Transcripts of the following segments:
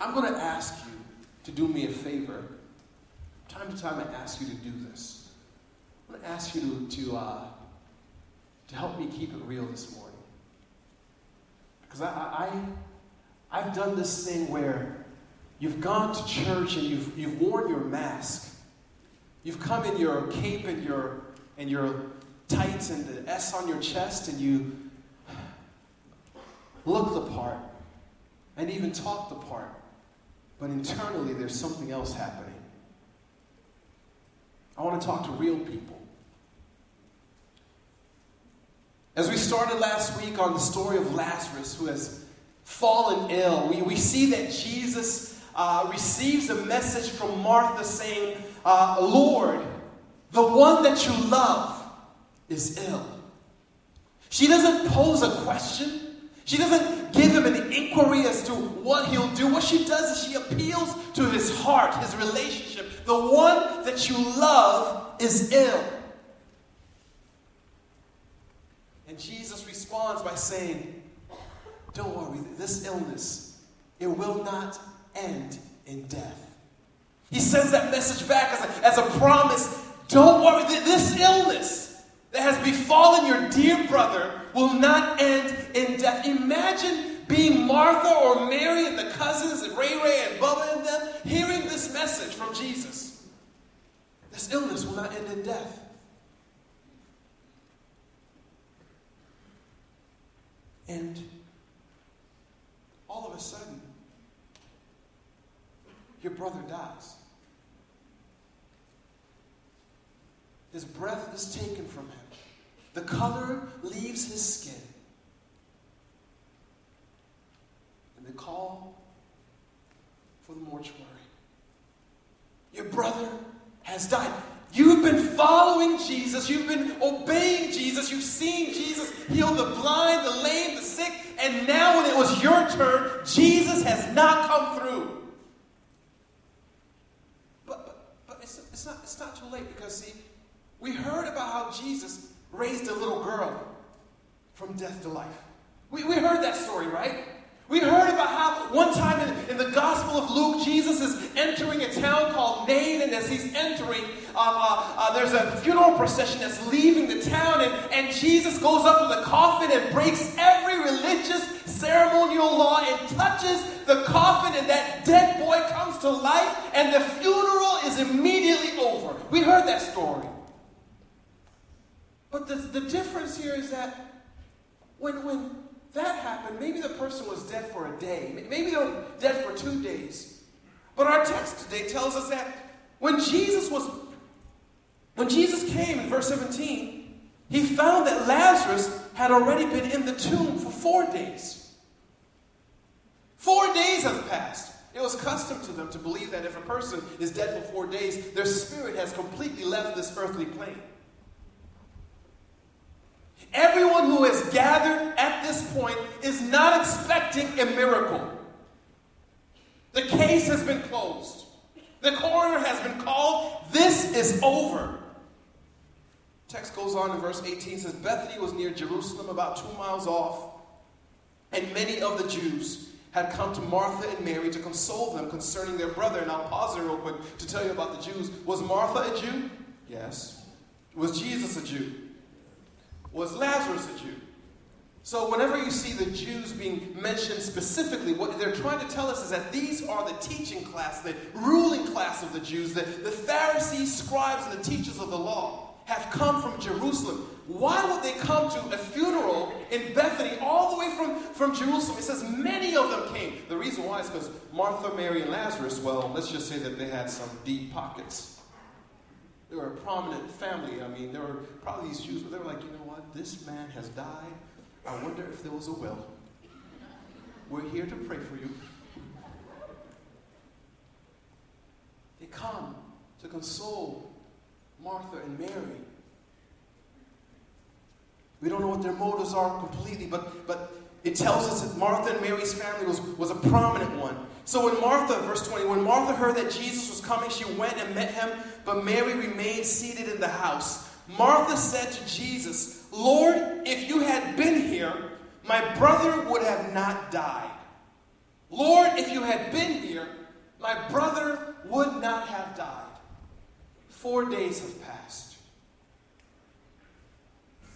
I'm going to ask you to do me a favor. Time to time, I ask you to do this. I'm going to ask you to, to, uh, to help me keep it real this morning. Because I, I, I've done this thing where you've gone to church and you've, you've worn your mask. You've come in your cape and your, and your tights and the S on your chest, and you look the part and even talk the part. But internally, there's something else happening. I want to talk to real people. As we started last week on the story of Lazarus, who has fallen ill, we, we see that Jesus uh, receives a message from Martha saying, uh, Lord, the one that you love is ill. She doesn't pose a question. She doesn't give him an inquiry as to what he'll do. What she does is she appeals to his heart, his relationship. The one that you love is ill. And Jesus responds by saying, Don't worry, this illness, it will not end in death. He sends that message back as a, as a promise. Don't worry, this illness that has befallen your dear brother will not end in death. Imagine being Martha or Mary and the cousins and Ray Ray and Bubba and them hearing this message from Jesus. This illness will not end in death. And all of a sudden, your brother dies. His breath is taken from him. The color leaves his skin. And they call for the mortuary. Your brother has died. You've been following Jesus. You've been obeying Jesus. You've seen Jesus heal the blind, the lame, the sick. And now, when it was your turn, Jesus has not come through. But, but, but it's, it's, not, it's not too late because, see, we heard about how Jesus raised a little girl from death to life. We, we heard that story, right? We heard about how one time in, in, the Gospel of Luke, Jesus is entering a town called Nain, and as he's entering, uh, uh, uh, there's a funeral procession that's leaving the town, and, and Jesus goes up to the coffin and breaks every religious ceremonial law and touches the coffin, and that dead boy comes to life, and the funeral is immediately over. We heard that story. But the, the difference here is that when, when that happened, maybe the person was dead for a day, maybe they were dead for two days. But our text today tells us that when Jesus was, when Jesus came in verse 17, he found that Lazarus had already been in the tomb for four days. Four days have passed. It was custom to them to believe that if a person is dead for four days, their spirit has completely left this earthly plane. Everyone who has gathered at this point is not expecting a miracle. The case has been closed. The coroner has been called. This is over. Text goes on in verse 18 says Bethany was near Jerusalem, about two miles off, and many of the Jews had come to Martha and Mary to console them concerning their brother. And I'll pause there real quick to tell you about the Jews. Was Martha a Jew? Yes. Was Jesus a Jew? Was Lazarus a Jew? So, whenever you see the Jews being mentioned specifically, what they're trying to tell us is that these are the teaching class, the ruling class of the Jews, the, the Pharisees, scribes, and the teachers of the law have come from Jerusalem. Why would they come to a funeral in Bethany all the way from, from Jerusalem? It says many of them came. The reason why is because Martha, Mary, and Lazarus, well, let's just say that they had some deep pockets. They were a prominent family. I mean, there were probably these Jews, but they were like, you know what? This man has died. I wonder if there was a will. We're here to pray for you. They come to console Martha and Mary. We don't know what their motives are completely, but, but it tells us that Martha and Mary's family was, was a prominent one. So when Martha, verse 20, when Martha heard that Jesus was coming, she went and met him, but Mary remained seated in the house. Martha said to Jesus, Lord, if you had been here, my brother would have not died. Lord, if you had been here, my brother would not have died. Four days have passed.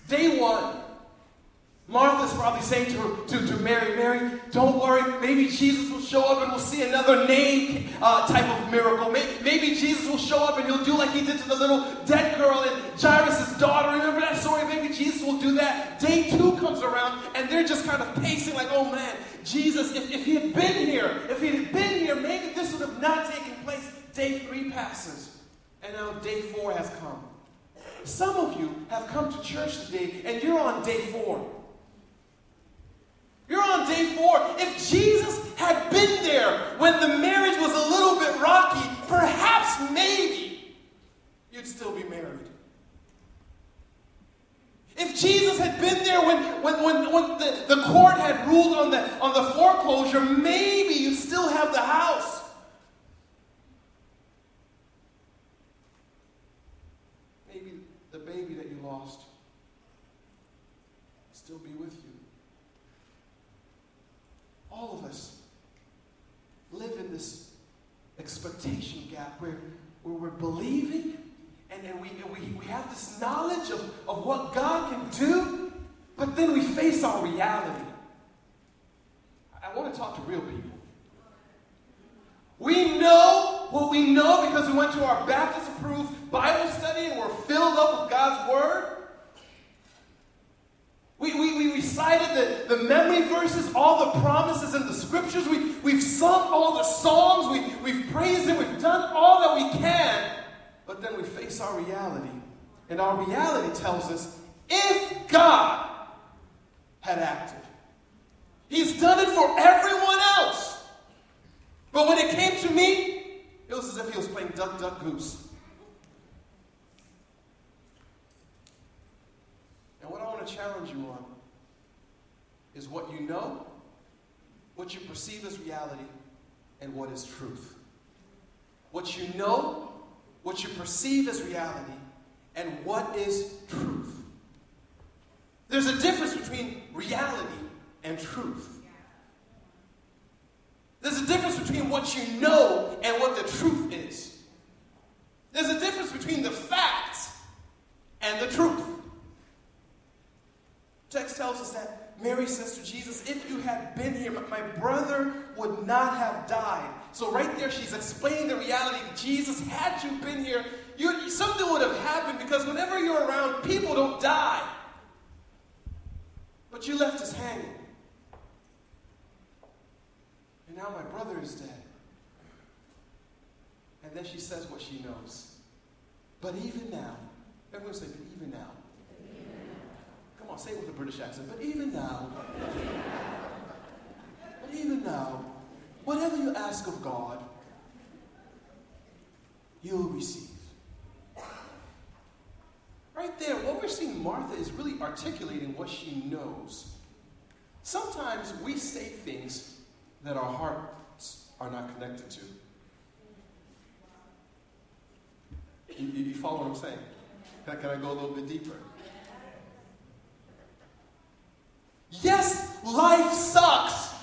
Day one, Martha's probably saying to, to, to Mary, Mary, don't worry, maybe Jesus will show up and we'll see another Nain uh, type of miracle. Maybe, maybe, Jesus will show up and he'll do like he did to the little dead girl and Jairus' daughter. Remember that story? Maybe Jesus will do that. Day two comes around and they're just kind of pacing like, oh man, Jesus, if, if he had been here, if he had been here, maybe this would have not taken place. Day three passes and now day four has come. Some of you have come to church today and you're on day four. You're on day four. If Jesus had been there when the marriage was a little bit rocky, perhaps maybe you'd still be married. If Jesus had been there when, when, when, when the, the court had ruled on the, on the foreclosure, maybe you'd still have the house. Maybe the baby that you lost still be with you all of us live in this expectation gap where, where we're believing and, and we, we, we have this knowledge of, of what God can do, but then we face our reality. I want to talk to real people. We know what we know because we went to our Baptist approved Bible study and we're filled up with God's Word. We, we, we recited the, the memory verses, all the promises in the scriptures. We, we've sung all the songs. We, we've praised Him. We've done all that we can. But then we face our reality. And our reality tells us if God had acted, He's done it for everyone else. But when it came to me, it was as if He was playing duck, duck, goose. And what I want to challenge you on is what you know, what you perceive as reality, and what is truth. What you know, what you perceive as reality, and what is truth. There's a difference between reality and truth. There's a difference between what you know and what the truth is. There's a difference between the facts and the truth. Text tells us that Mary says to Jesus, If you had been here, my brother would not have died. So, right there, she's explaining the reality. Jesus, had you been here, you, something would have happened because whenever you're around, people don't die. But you left us hanging. And now my brother is dead. And then she says what she knows. But even now, everyone say, but even now, Come on, say it with a British accent. But even now, but even now, whatever you ask of God, you'll receive. Right there, what we're seeing Martha is really articulating what she knows. Sometimes we say things that our hearts are not connected to. You, you follow what I'm saying? Can, can I go a little bit deeper? Yes, life sucks.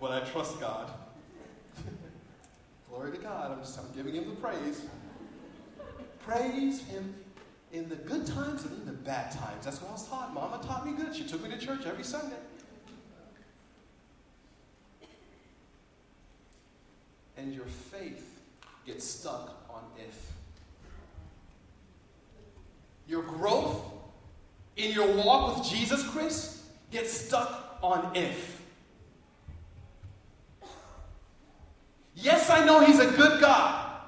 But I trust God. Glory to God. I'm just I'm giving him the praise. Praise him in the good times and in the bad times. That's what I was taught. Mama taught me good. She took me to church every Sunday. And your faith gets stuck on if. Your growth in your walk with Jesus, Chris, get stuck on if. Yes, I know He's a good God.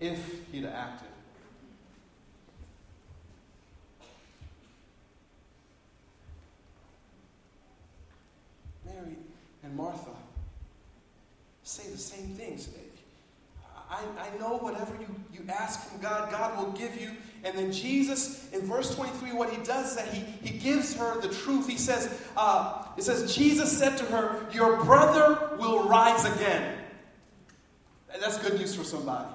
If He'd acted. Mary and Martha say the same things. I, I know whatever you, you ask from God, God will give you. And then Jesus, in verse 23, what he does is that he, he gives her the truth. He says, uh, it says, Jesus said to her, Your brother will rise again. And that's good news for somebody.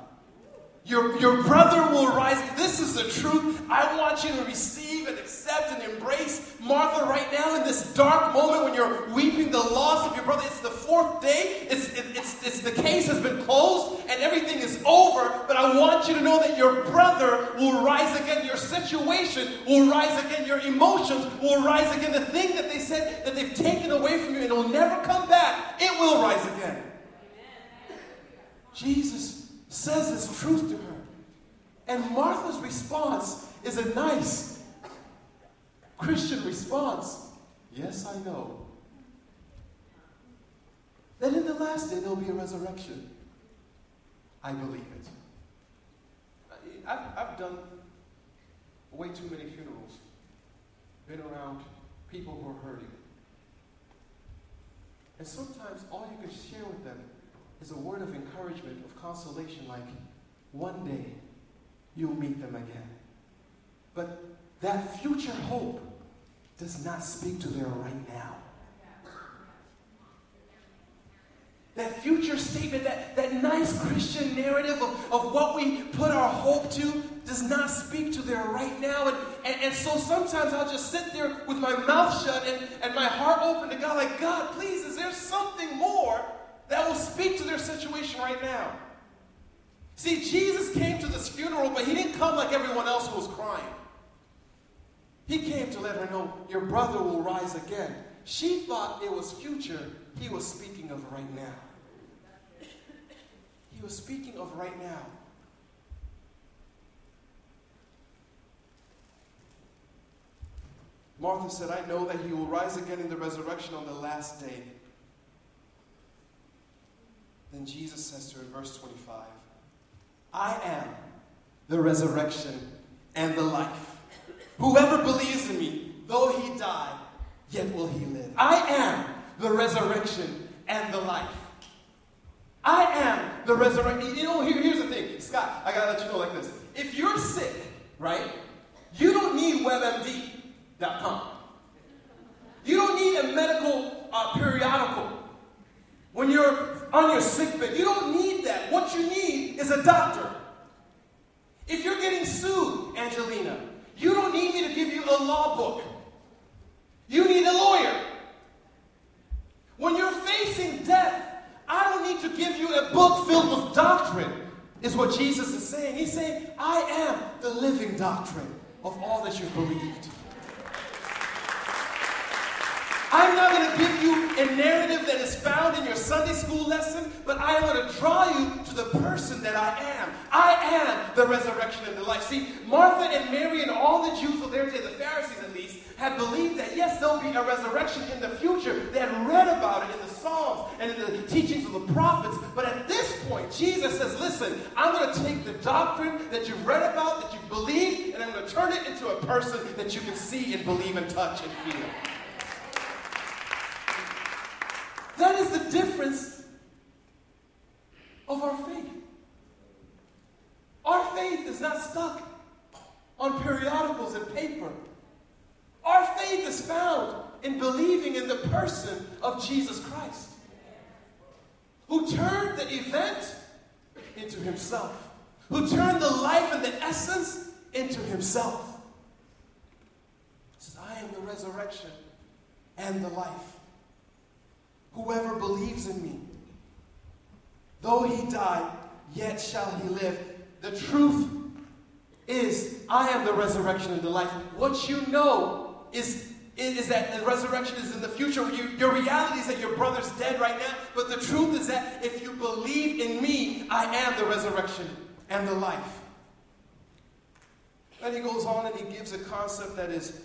Your, your brother will rise. This is the truth. I want you to receive and accept and embrace Martha right now in this dark moment when you're weeping the loss of your brother. It's the fourth day. It's, it, it's, it's the case has been closed and everything is over. But I want you to know that your brother will rise again. Your situation will rise again. Your emotions will rise again. The thing that they said that they've taken away from you and will never come back, it will rise again. Jesus says this truth to her. And Martha's response is a nice Christian response. Yes, I know. Then in the last day there'll be a resurrection. I believe it. I've, I've done way too many funerals, been around people who are hurting. And sometimes all you can share with them is a word of encouragement, of consolation, like one day you'll meet them again. But that future hope does not speak to them right now. That future statement, that, that nice Christian narrative of, of what we put our hope to, does not speak to their right now. And, and, and so sometimes I'll just sit there with my mouth shut and, and my heart open to God, like, God, please, is there something more that will speak to their situation right now. See, Jesus came to this funeral, but he didn't come like everyone else who was crying. He came to let her know, Your brother will rise again. She thought it was future. He was speaking of right now. He was speaking of right now. Martha said, I know that he will rise again in the resurrection on the last day. Then Jesus says to her in verse 25, I am the resurrection and the life. Whoever believes in me, though he die, yet will he live. I am the resurrection and the life. I am the resurrection. You know, here, here's the thing. Scott, I gotta let you know like this. If you're sick, right, you don't need WebMD.com. You don't need a medical uh, periodical. When you're on your sick bed. You don't need that. What you need is a doctor. If you're getting sued, Angelina, you don't need me to give you a law book. You need a lawyer. When you're facing death, I don't need to give you a book filled with doctrine, is what Jesus is saying. He's saying, I am the living doctrine of all that you've believed. I'm not going to give you a narrative that is found in your Sunday school lesson, but I want to draw you to the person that I am. I am the resurrection and the life. See, Martha and Mary and all the Jews of their day, the Pharisees at least, had believed that yes, there'll be a resurrection in the future. They had read about it in the Psalms and in the teachings of the prophets. But at this point, Jesus says, listen, I'm going to take the doctrine that you've read about, that you've believed, and I'm going to turn it into a person that you can see and believe and touch and feel. That is the difference of our faith. Our faith is not stuck on periodicals and paper. Our faith is found in believing in the person of Jesus Christ, who turned the event into himself, who turned the life and the essence into himself. He says, I am the resurrection and the life. Whoever believes in me, though he die, yet shall he live. The truth is, I am the resurrection and the life. What you know is, is that the resurrection is in the future. You, your reality is that your brother's dead right now. But the truth is that if you believe in me, I am the resurrection and the life. Then he goes on and he gives a concept that is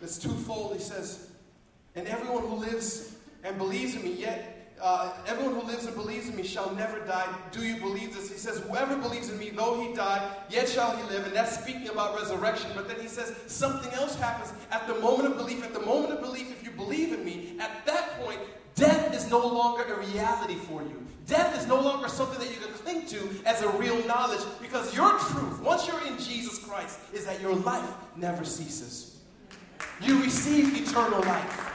that's twofold. He says, and everyone who lives and believes in me, yet uh, everyone who lives and believes in me shall never die. Do you believe this? He says, Whoever believes in me, though he die, yet shall he live. And that's speaking about resurrection. But then he says, something else happens at the moment of belief. At the moment of belief, if you believe in me, at that point, death is no longer a reality for you. Death is no longer something that you can cling to as a real knowledge because your truth, once you're in Jesus Christ, is that your life never ceases. You receive eternal life.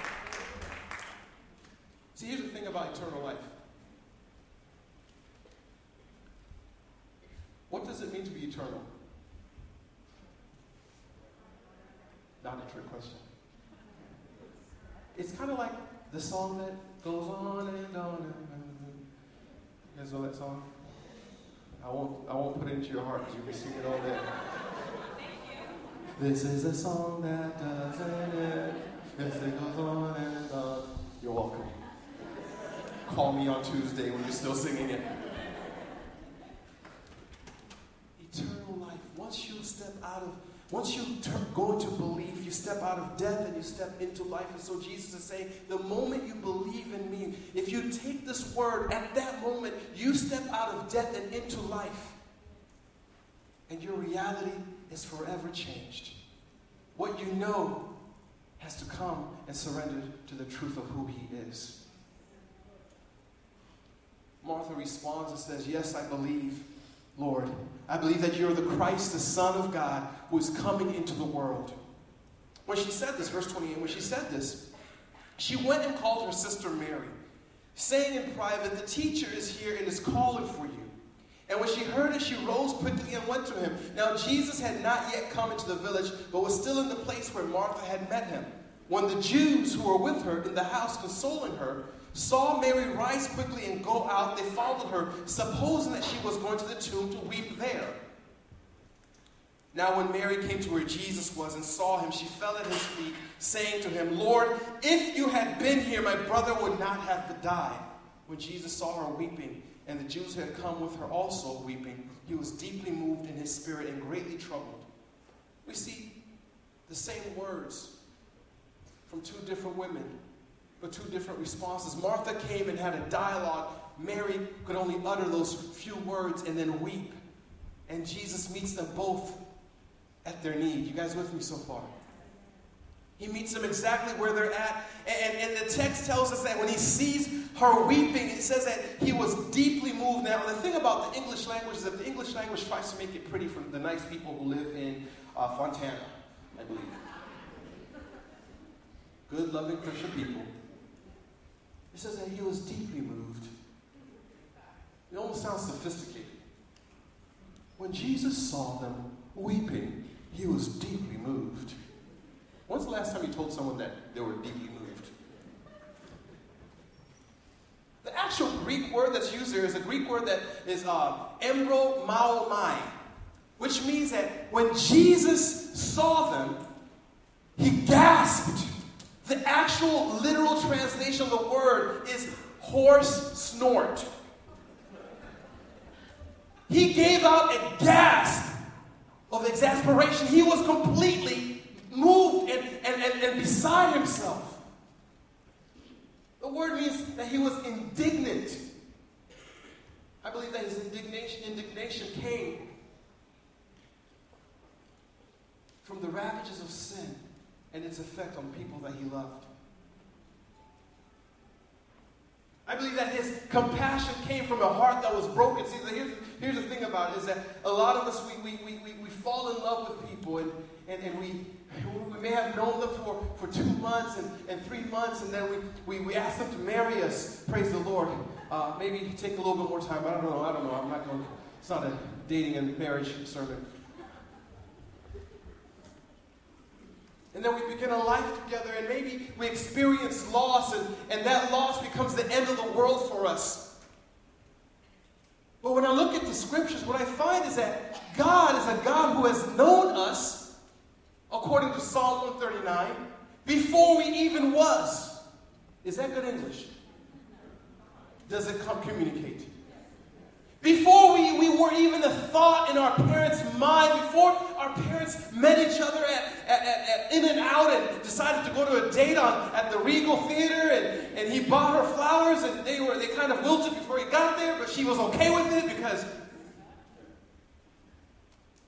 See, here's the thing about eternal life What does it mean to be eternal? Not a trick question. It's kind of like the song that goes on and on and on. You guys know that song? I won't, I won't put it into your heart because you'll be singing it all day. This is a song that doesn't end. Yes, it goes on and on. You're welcome. Call me on Tuesday when you're still singing it. Eternal life. Once you step out of once you turn, go into belief, you step out of death and you step into life. And so Jesus is saying, the moment you believe in me, if you take this word, at that moment, you step out of death and into life. And your reality is forever changed. What you know has to come and surrender to the truth of who he is. Responds and says, Yes, I believe. Lord. I believe that you're the Christ, the Son of God, who is coming into the world. When she said this, verse 28, when she said this, she went and called her sister Mary, saying in private, The teacher is here and is calling for you. And when she heard it, she rose quickly and went to him. Now, Jesus had not yet come into the village, but was still in the place where Martha had met him. When the Jews who were with her in the house consoling her saw Mary rise quickly and go out, they followed her, supposing that she was going to the tomb to weep there. Now, when Mary came to where Jesus was and saw him, she fell at his feet, saying to him, Lord, if you had been here, my brother would not have died. When Jesus saw her weeping, and the Jews who had come with her also weeping, he was deeply moved in his spirit and greatly troubled. We see the same words from two different women but two different responses. Martha came and had a dialogue. Mary could only utter those few words and then weep. And Jesus meets them both at their need. You guys with me so far? He meets them exactly where they're at. And, and, the text tells us that when he sees her weeping, it says that he was deeply moved. Now, the thing about the English language is that the English language tries to make it pretty for the nice people who live in uh, Fontana, I believe. Good, loving Christian people. It says that he was deeply moved. It almost sounds sophisticated. When Jesus saw them weeping, he was deeply moved. When's the last time you told someone that they were deeply moved? The actual Greek word that's used there is a Greek word that is uh, embrimaomai, which means that when Jesus saw them, he gasped the actual literal translation of the word is horse snort. He gave out a gasp of exasperation. He was completely moved and, and, and, and beside himself. The word means that he was indignant. I believe that his indignation, indignation came from the ravages of sin and its effect on people that he loved. I believe that his compassion came from a heart that was broken. See, here's, here's the thing about it is that a lot of us, we, we, we, we fall in love with people and, and, and we, we may have known them for, for two months and, and three months, and then we, we, we ask them to marry us. Praise the Lord. Uh, maybe take a little bit more time. I don't know. I don't know. I'm not going. It's not a dating and marriage sermon. And then we begin a life together, and maybe we experience loss, and, and that loss becomes the end of the world for us. But when I look at the scriptures, what I find is that God is a God who has known us, according to Psalm 139, before we even was. Is that good English? Does it come communicate? Before we, we were even a thought in our parents' mind, before our parents met each other at, at, at, at, In and Out and decided to go to a date on, at the Regal Theater, and, and he bought her flowers, and they, were, they kind of wilted before he got there, but she was okay with it because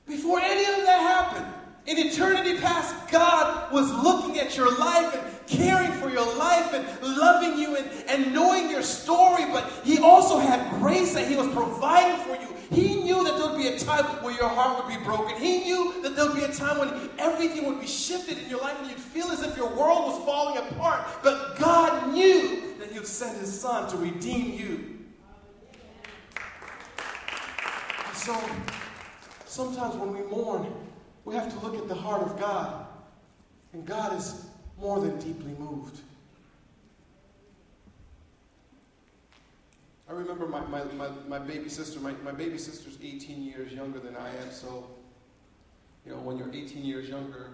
before any of that happened, in eternity past, God was looking at your life and caring for your life and loving you and, and knowing your story, but He also had grace that He was providing for you. He knew that there would be a time where your heart would be broken. He knew that there would be a time when everything would be shifted in your life and you'd feel as if your world was falling apart. But God knew that He would send His Son to redeem you. So, sometimes when we mourn, we have to look at the heart of God. And God is more than deeply moved. I remember my, my, my, my baby sister, my, my baby sister's 18 years younger than I am, so, you know, when you're 18 years younger,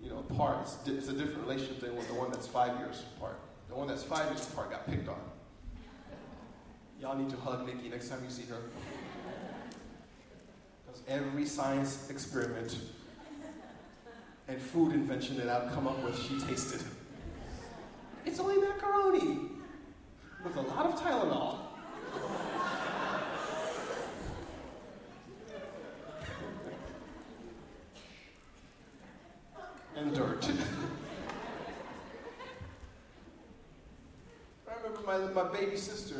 you know, apart, it's, it's a different relationship than with the one that's five years apart. The one that's five years apart got picked on. Y'all need to hug Nikki next time you see her. Every science experiment and food invention that I've come up with, she tasted. It's only macaroni with a lot of Tylenol. and dirt. I remember my, my baby sister.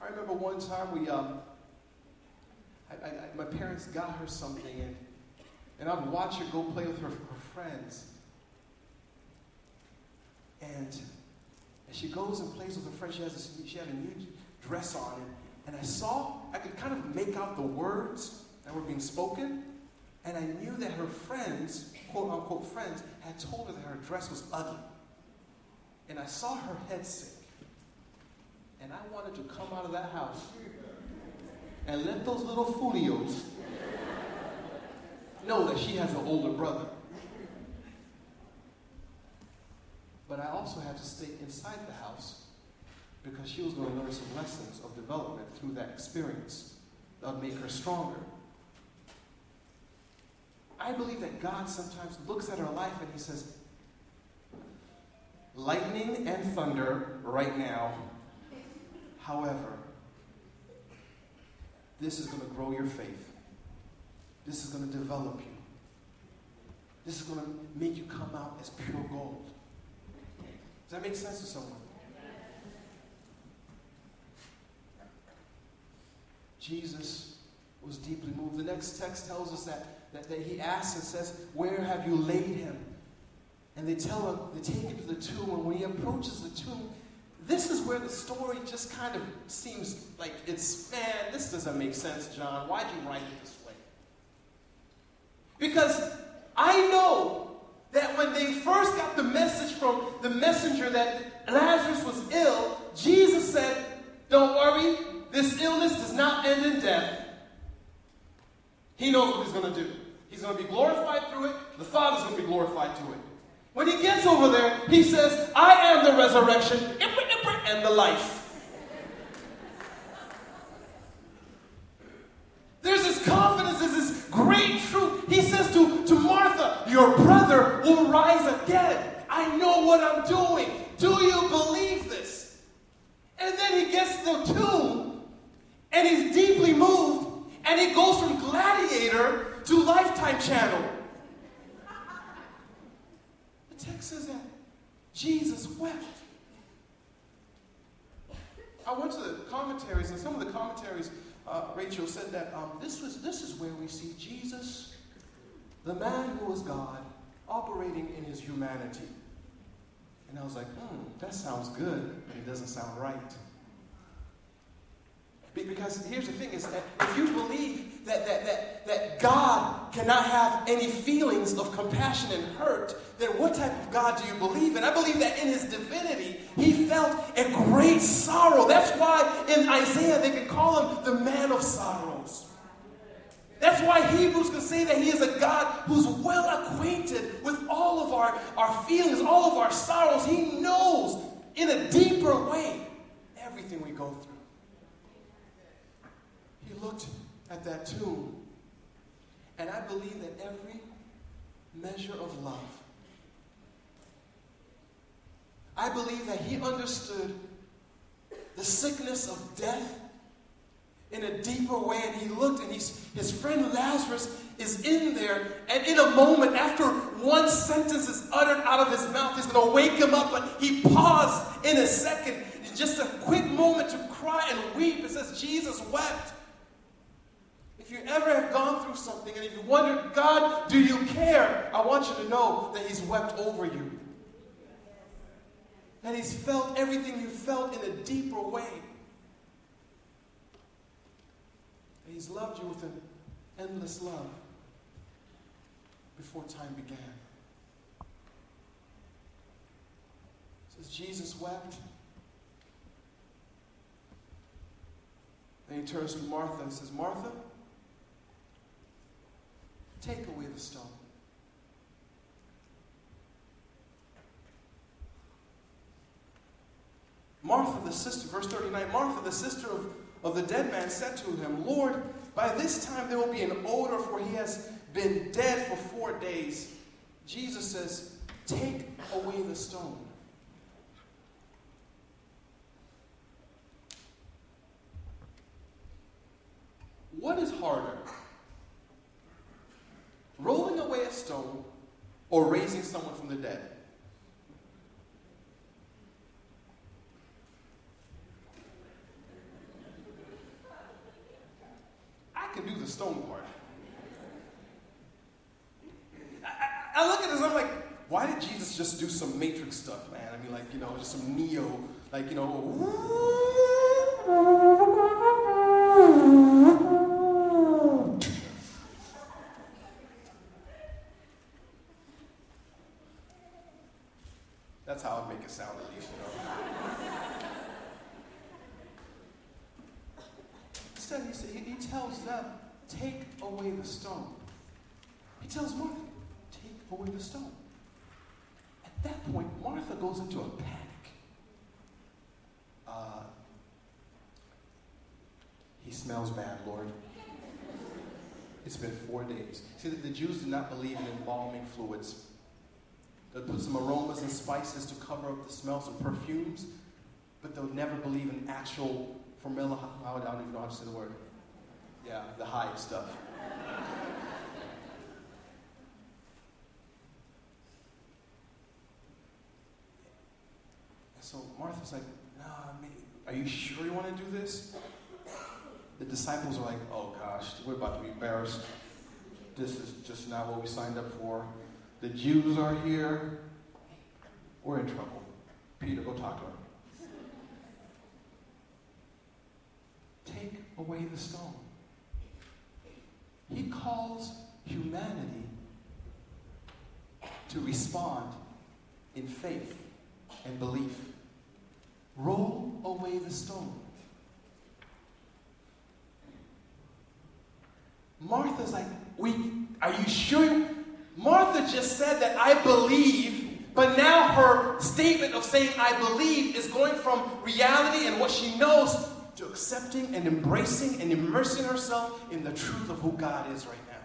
I remember one time we, um, I, I, my parents got her something, and, and I'd watch her go play with her, her friends. And as she goes and plays with her friends, she, has this, she had a new dress on, and, and I saw, I could kind of make out the words that were being spoken, and I knew that her friends, quote unquote friends, had told her that her dress was ugly. And I saw her head sink. And I wanted to come out of that house and let those little folios know that she has an older brother. But I also had to stay inside the house because she was going to learn some lessons of development through that experience that would make her stronger. I believe that God sometimes looks at our life and He says, lightning and thunder right now. However, this is going to grow your faith. This is going to develop you. This is going to make you come out as pure gold. Does that make sense to someone? Jesus was deeply moved. The next text tells us that that, that he asks and says, Where have you laid him? And they tell him, they take him to the tomb, and when he approaches the tomb, this is where the story just kind of seems like it's, man, this doesn't make sense, John. Why'd you write it this way? Because I know that when they first got the message from the messenger that Lazarus was ill, Jesus said, Don't worry, this illness does not end in death. He knows what he's going to do. He's going to be glorified through it. The Father's going to be glorified through it. When he gets over there, he says, I am the resurrection life. There's this confidence, there's this great truth. He says to, to Martha, Your brother will rise again. I know what I'm doing. Do you believe this? And then he gets to the tomb and he's deeply moved and he goes from Gladiator to Lifetime Channel. The text says that Jesus wept. I went to the commentaries, and some of the commentaries, uh, Rachel said that um, this, was, this is where we see Jesus, the man who was God, operating in his humanity. And I was like, hmm, that sounds good, but it doesn't sound right. Because here's the thing is that if you believe that, that, that, that God cannot have any feelings of compassion and hurt, then what type of God do you believe in? I believe that in his divinity, he felt a great sorrow. That's why in Isaiah they can call him the man of sorrows. That's why Hebrews can say that he is a God who's well acquainted with all of our, our feelings, all of our sorrows. He knows in a deeper way everything we go through He looked at that tomb, and I believe that every measure of love, I believe that he understood the sickness of death in a deeper way. And he looked, and he's, his friend Lazarus is in there. And in a moment, after one sentence is uttered out of his mouth, he's going to wake him up. But he paused in a second, just a quick moment to cry and weep. It says, Jesus wept If you ever have gone through something and if you wondered, God, do you care? I want you to know that He's wept over you. And He's felt everything you felt in a deeper way. And He's loved you with an endless love before time began. Says Jesus wept. Then he turns to Martha and says, Martha, take away the stone. Martha, the sister, verse 39, Martha, the sister of, of the dead man, said to him, Lord, by this time there will be an odor, for he has been dead for four days. Jesus says, Take away the stone. What is harder? Rolling away a stone or raising someone from the dead? I can do the stone part. I, I, look at this, I'm like, why did Jesus just do some Matrix stuff, man? I mean, like, you know, just some Neo, like, you know, That's how I make it sound, at least, you know. Instead, he, he tells them, take away the stone. He tells Martha, take away the stone. At that point, Martha goes into a panic. Uh, he smells bad, Lord. It's been four days. See, the, the Jews did not believe in embalming fluids. They'll put some aromas and spices to cover up the smells of perfumes, but they'll never believe in actual formaldehyde. I don't even know how to say the word. Yeah, the hide stuff. so Martha's like, nah, are you sure you want to do this? The disciples are like, oh gosh, we're about to be embarrassed. This is just not what we signed up for. The Jews are here. We're in trouble. Peter, go talk to him. Take away the stone. He calls humanity to respond in faith and belief. Roll away the stone. Martha's like, we, are you sure? Martha just said that I believe, but now her statement of saying I believe is going from reality and what she knows to accepting and embracing and immersing herself in the truth of who God is right now.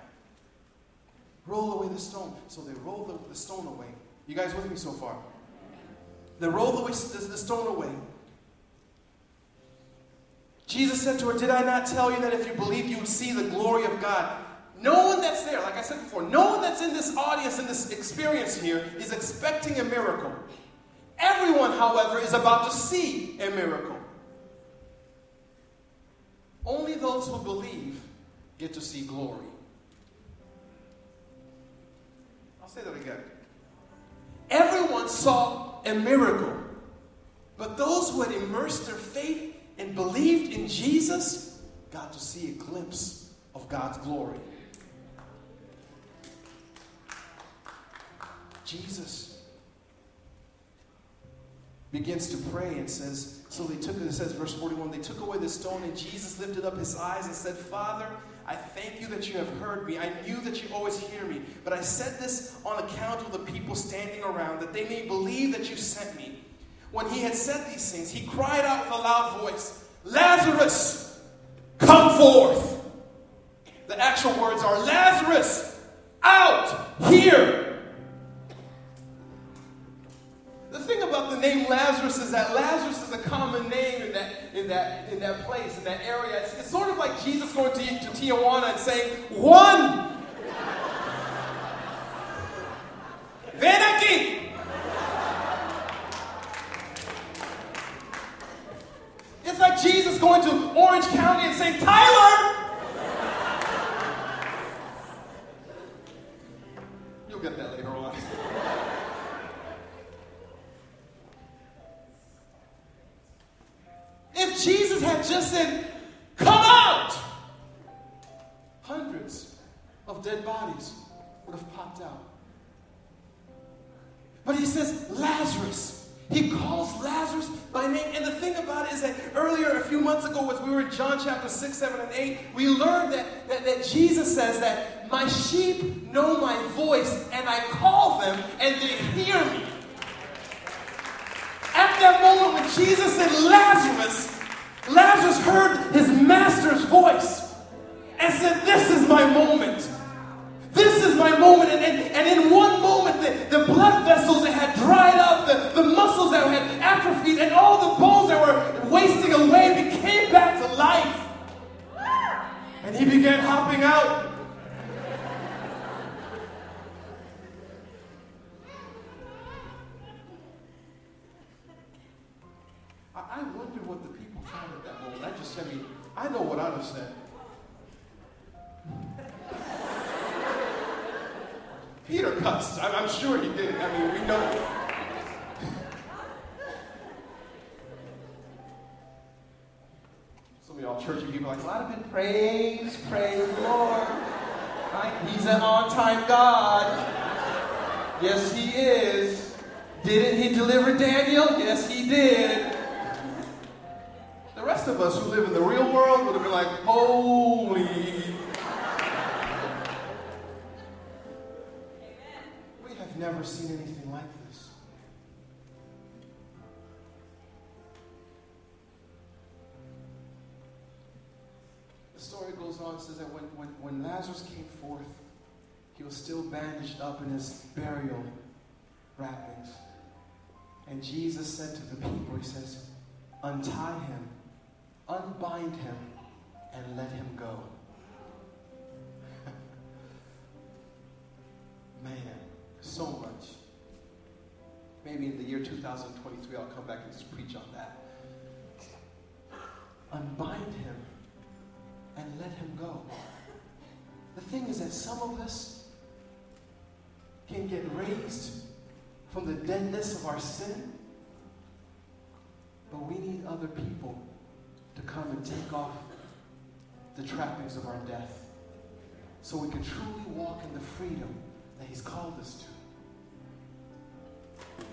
Roll away the stone. So they roll the, the stone away. You guys with me so far? They roll the, the stone away. Jesus said to her, Did I not tell you that if you believe, you would see the glory of God? No one that's there, like I said before, no one that's in this audience, in this experience here, is expecting a miracle. Everyone, however, is about to see a miracle. Only those who believe get to see glory. I'll say that again. Everyone saw a miracle, but those who had immersed their faith and believed in Jesus got to see a glimpse of God's glory. Jesus begins to pray and says, So they took it, says, verse 41, they took away the stone, and Jesus lifted up his eyes and said, Father, I thank you that you have heard me. I knew that you always hear me. But I said this on account of the people standing around, that they may believe that you sent me. When he had said these things, he cried out with a loud voice, Lazarus, come forth. The actual words are, Lazarus, out, here. Thing about the name Lazarus is that Lazarus is a common name in that, in that, in that place, in that area. It's, it's sort of like Jesus going to, to Tijuana and saying, Juan! Ven aquí! It's like Jesus going to Orange County and saying, Tyler! Had just said, Come out, hundreds of dead bodies would have popped out. But he says, Lazarus. He calls Lazarus by name. And the thing about it is that earlier, a few months ago, as we were in John chapter 6, 7, and 8, we learned that, that, that Jesus says that my sheep know my voice, and I call them, and they hear me. At that moment when Jesus said Lazarus, Lazarus heard his master's voice and said, This is my moment. This is my moment. And, and, and in one moment, the, the blood vessels that had dried up, the, the muscles that had atrophied, and all the bones that were wasting away became back to life. And he began hopping out. Daniel? Yes, he did. The rest of us who live in the real world would have been like, holy We have never seen anything like this. The story goes on, says that when, when, when Lazarus came forth, he was still bandaged up in his burial wrappings. And Jesus said to the people, He says, Untie him, unbind him, and let him go. Man so much. Maybe in the year 2023, I'll come back and just preach on that. Unbind him and let him go. The thing is that some of us can get raised from the deadness of our sin, but we need other people to come and take off the trappings of our death so we can truly walk in the freedom that He's called us to.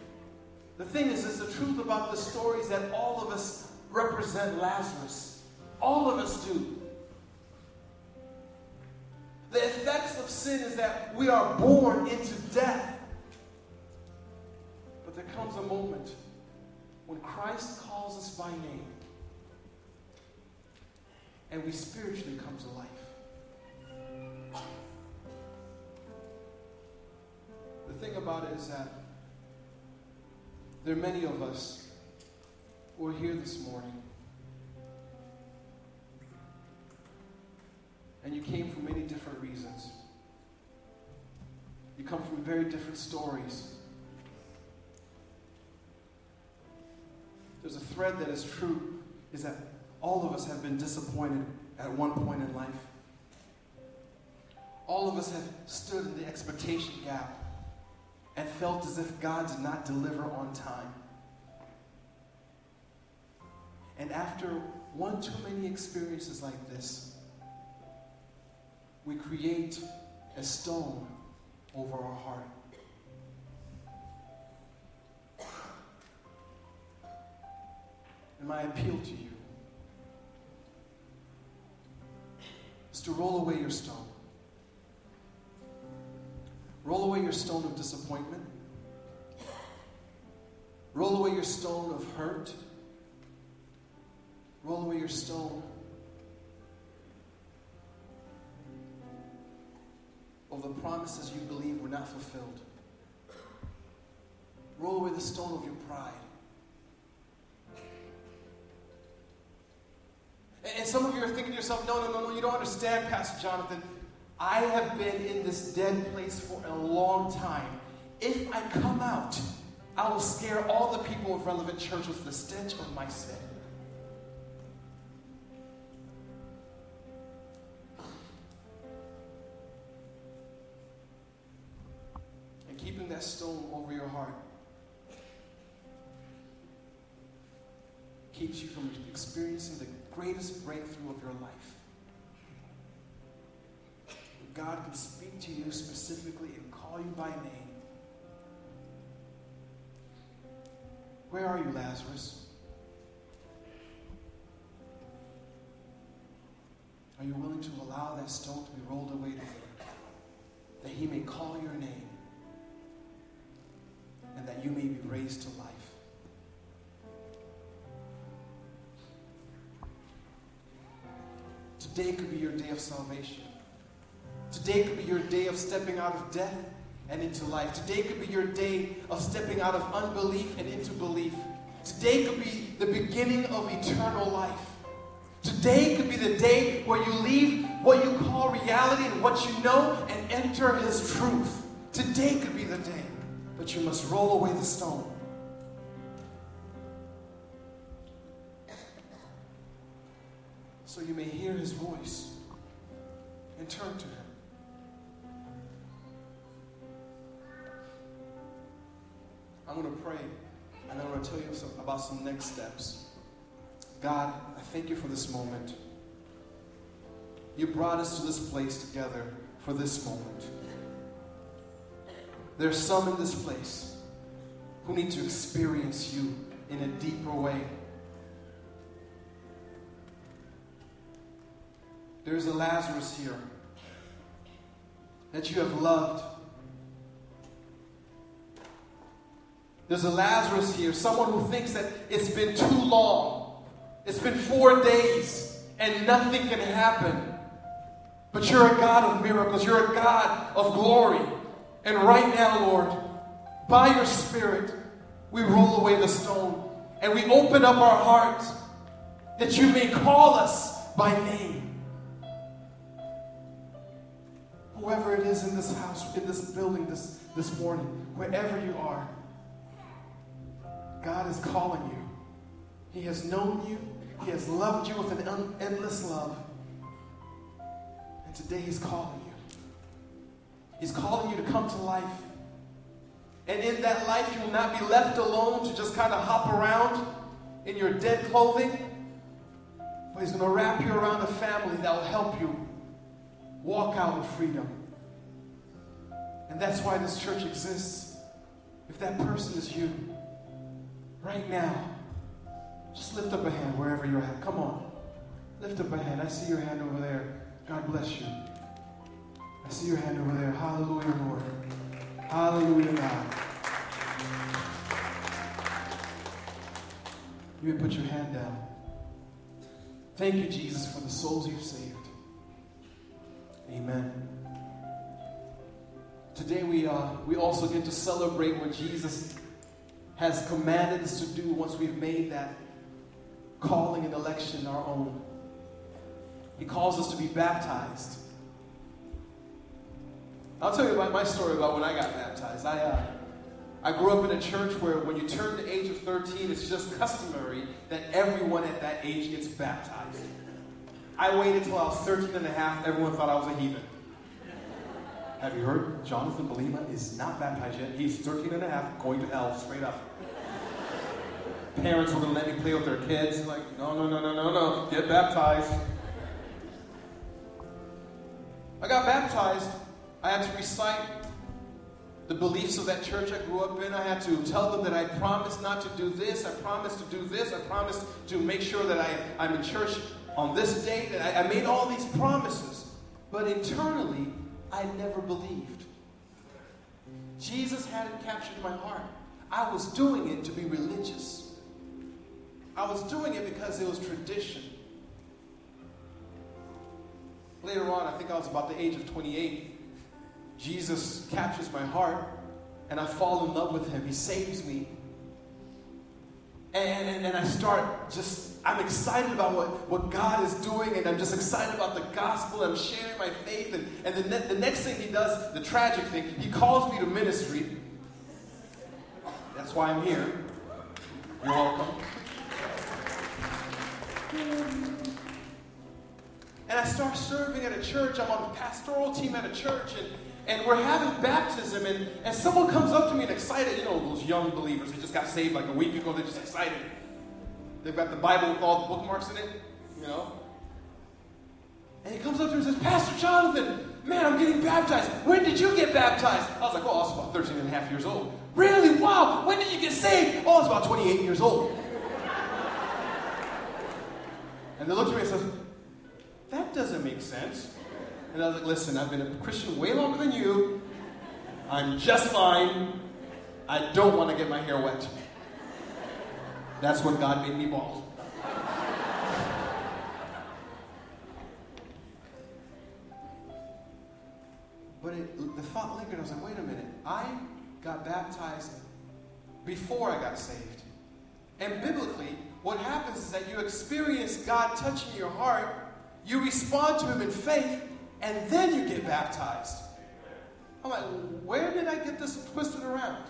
The thing is, is the truth about the stories that all of us represent Lazarus. All of us do. The effects of sin is that we are born into death. But there comes a moment when Christ calls us by name and we spiritually come to life. The thing about it is that there are many of us who are here this morning. And you came for many different reasons. You come from very different stories. There's a thread that is true is that all of us have been disappointed at one point in life. All of us have stood in the expectation gap and felt as if God did not deliver on time. And after one too many experiences like this, we create a stone over our heart. And my appeal to you is to roll away your stone. Roll away your stone of disappointment. Roll away your stone of hurt. Roll away your stone of the promises you believe were not fulfilled. Roll away the stone of your pride. Some of you are thinking to yourself, no, no, no, no, you don't understand, Pastor Jonathan. I have been in this dead place for a long time. If I come out, I will scare all the people of Relevant Church with the stench of my sin. Greatest breakthrough of your life. God can speak to you specifically and call you by name. Where are you, Lazarus? Are you willing to allow that stone to be rolled away today? That he may call your name and that you may be raised to life. Today could be your day of salvation. Today could be your day of stepping out of death and into life. Today could be your day of stepping out of unbelief and into belief. Today could be the beginning of eternal life. Today could be the day where you leave what you call reality and what you know and enter His truth. Today could be the day, but you must roll away the stone. So you may hear His voice and turn to Him. I'm going to pray and I'm going to tell you some, about some next steps. God, I thank you for this moment. You brought us to this place together for this moment. There's some in this place who need to experience you in a deeper way. There's a Lazarus here that you have loved There's a Lazarus here, someone who thinks that it's been too long. It's been four days and nothing can happen. But you're a God of miracles, you're a God of glory. And right now, Lord, by your Spirit, we roll away the stone and we open up our hearts that you may call us by name. Whoever it is in this house, in this building this, this morning, wherever you are, God is calling you. He has known you, He has loved you with an un- endless love. And today He's calling you. He's calling you to come to life. And in that life, you will not be left alone to just kind of hop around in your dead clothing. But He's going to wrap you around a family that will help you walk out in freedom. And that's why this church exists. If that person is you, right now, just lift up a hand wherever you're at. Come on. Lift up a hand. I see your hand over there. God bless you. I see your hand over there. Hallelujah, Lord. Hallelujah, God. You may put your hand down. Thank you, Jesus, for the souls you've saved. Amen. Today we, uh, we also get to celebrate what Jesus has commanded us to do once we've made that calling and election our own. He calls us to be baptized. I'll tell you about my story about when I got baptized. I, uh, I grew up in a church where when you turn the age of 13, it's just customary that everyone at that age gets baptized. I waited till I was 13 and a half. Everyone thought I was a heathen. Have you heard? Jonathan Belima is not baptized yet. He's 13 and a half, going to hell straight up. Parents were going to let me play with their kids. Like, no, no, no, no, no, no. Get baptized. I got baptized. I had to recite the beliefs of that church I grew up in. I had to tell them that I promised not to do this. I promised to do this. I promised to make sure that I, I'm in church on this date. I, I made all these promises. But internally, I never believed. Jesus hadn't captured my heart. I was doing it to be religious. I was doing it because it was tradition. Later on, I think I was about the age of 28, Jesus captures my heart and I fall in love with him. He saves me. And, and, and I start just I'm excited about what, what God is doing, and I'm just excited about the gospel. And I'm sharing my faith. And, and the, ne- the next thing he does, the tragic thing, he calls me to ministry. That's why I'm here. You're welcome. And I start serving at a church. I'm on the pastoral team at a church, and, and we're having baptism. And, and someone comes up to me and excited, you know, those young believers who just got saved like a week ago, they're just excited. They've got the Bible with all the bookmarks in it, you know. And he comes up to me and says, Pastor Jonathan, Man, I'm getting baptized. When did you get baptized? I was like, Oh, I was about 13 and a half years old. Really? Wow. When did you get saved? Oh, I was about 28 years old. and they looked at me and said, That doesn't make sense. And I was like, Listen, I've been a Christian way longer than you. I'm just fine. I don't want to get my hair wet. That's when God made me bald. But it, the thought lingered. I was like, wait a minute. I got baptized before I got saved. And biblically, what happens is that you experience God touching your heart, you respond to Him in faith, and then you get baptized. I'm like, where did I get this twisted around?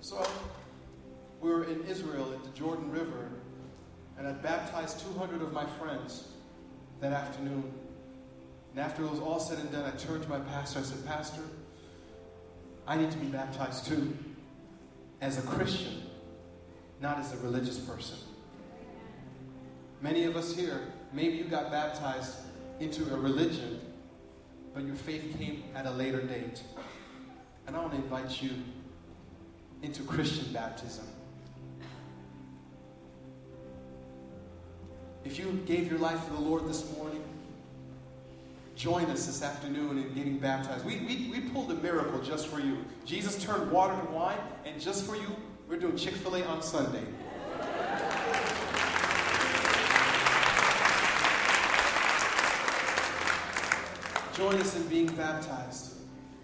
So we were in Israel at the Jordan River, and I baptized 200 of my friends that afternoon. And after it was all said and done, I turned to my pastor. I said, Pastor, I need to be baptized too, as a Christian, not as a religious person. Many of us here, maybe you got baptized into a religion, but your faith came at a later date. And I want to invite you into Christian baptism. If you gave your life to the Lord this morning, join us this afternoon in getting baptized. We, we, we pulled a miracle just for you. Jesus turned water to wine, and just for you, we're doing Chick fil A on Sunday. Join us in being baptized.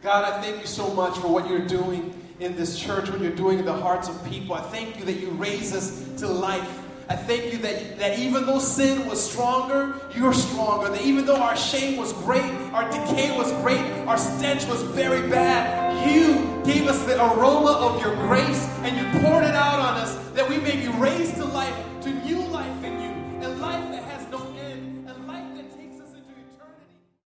God, I thank you so much for what you're doing in this church, what you're doing in the hearts of people. I thank you that you raise us to life. I thank you that, that even though sin was stronger, you're stronger. That even though our shame was great, our decay was great, our stench was very bad, you gave us the aroma of your grace and you poured it out on us that we may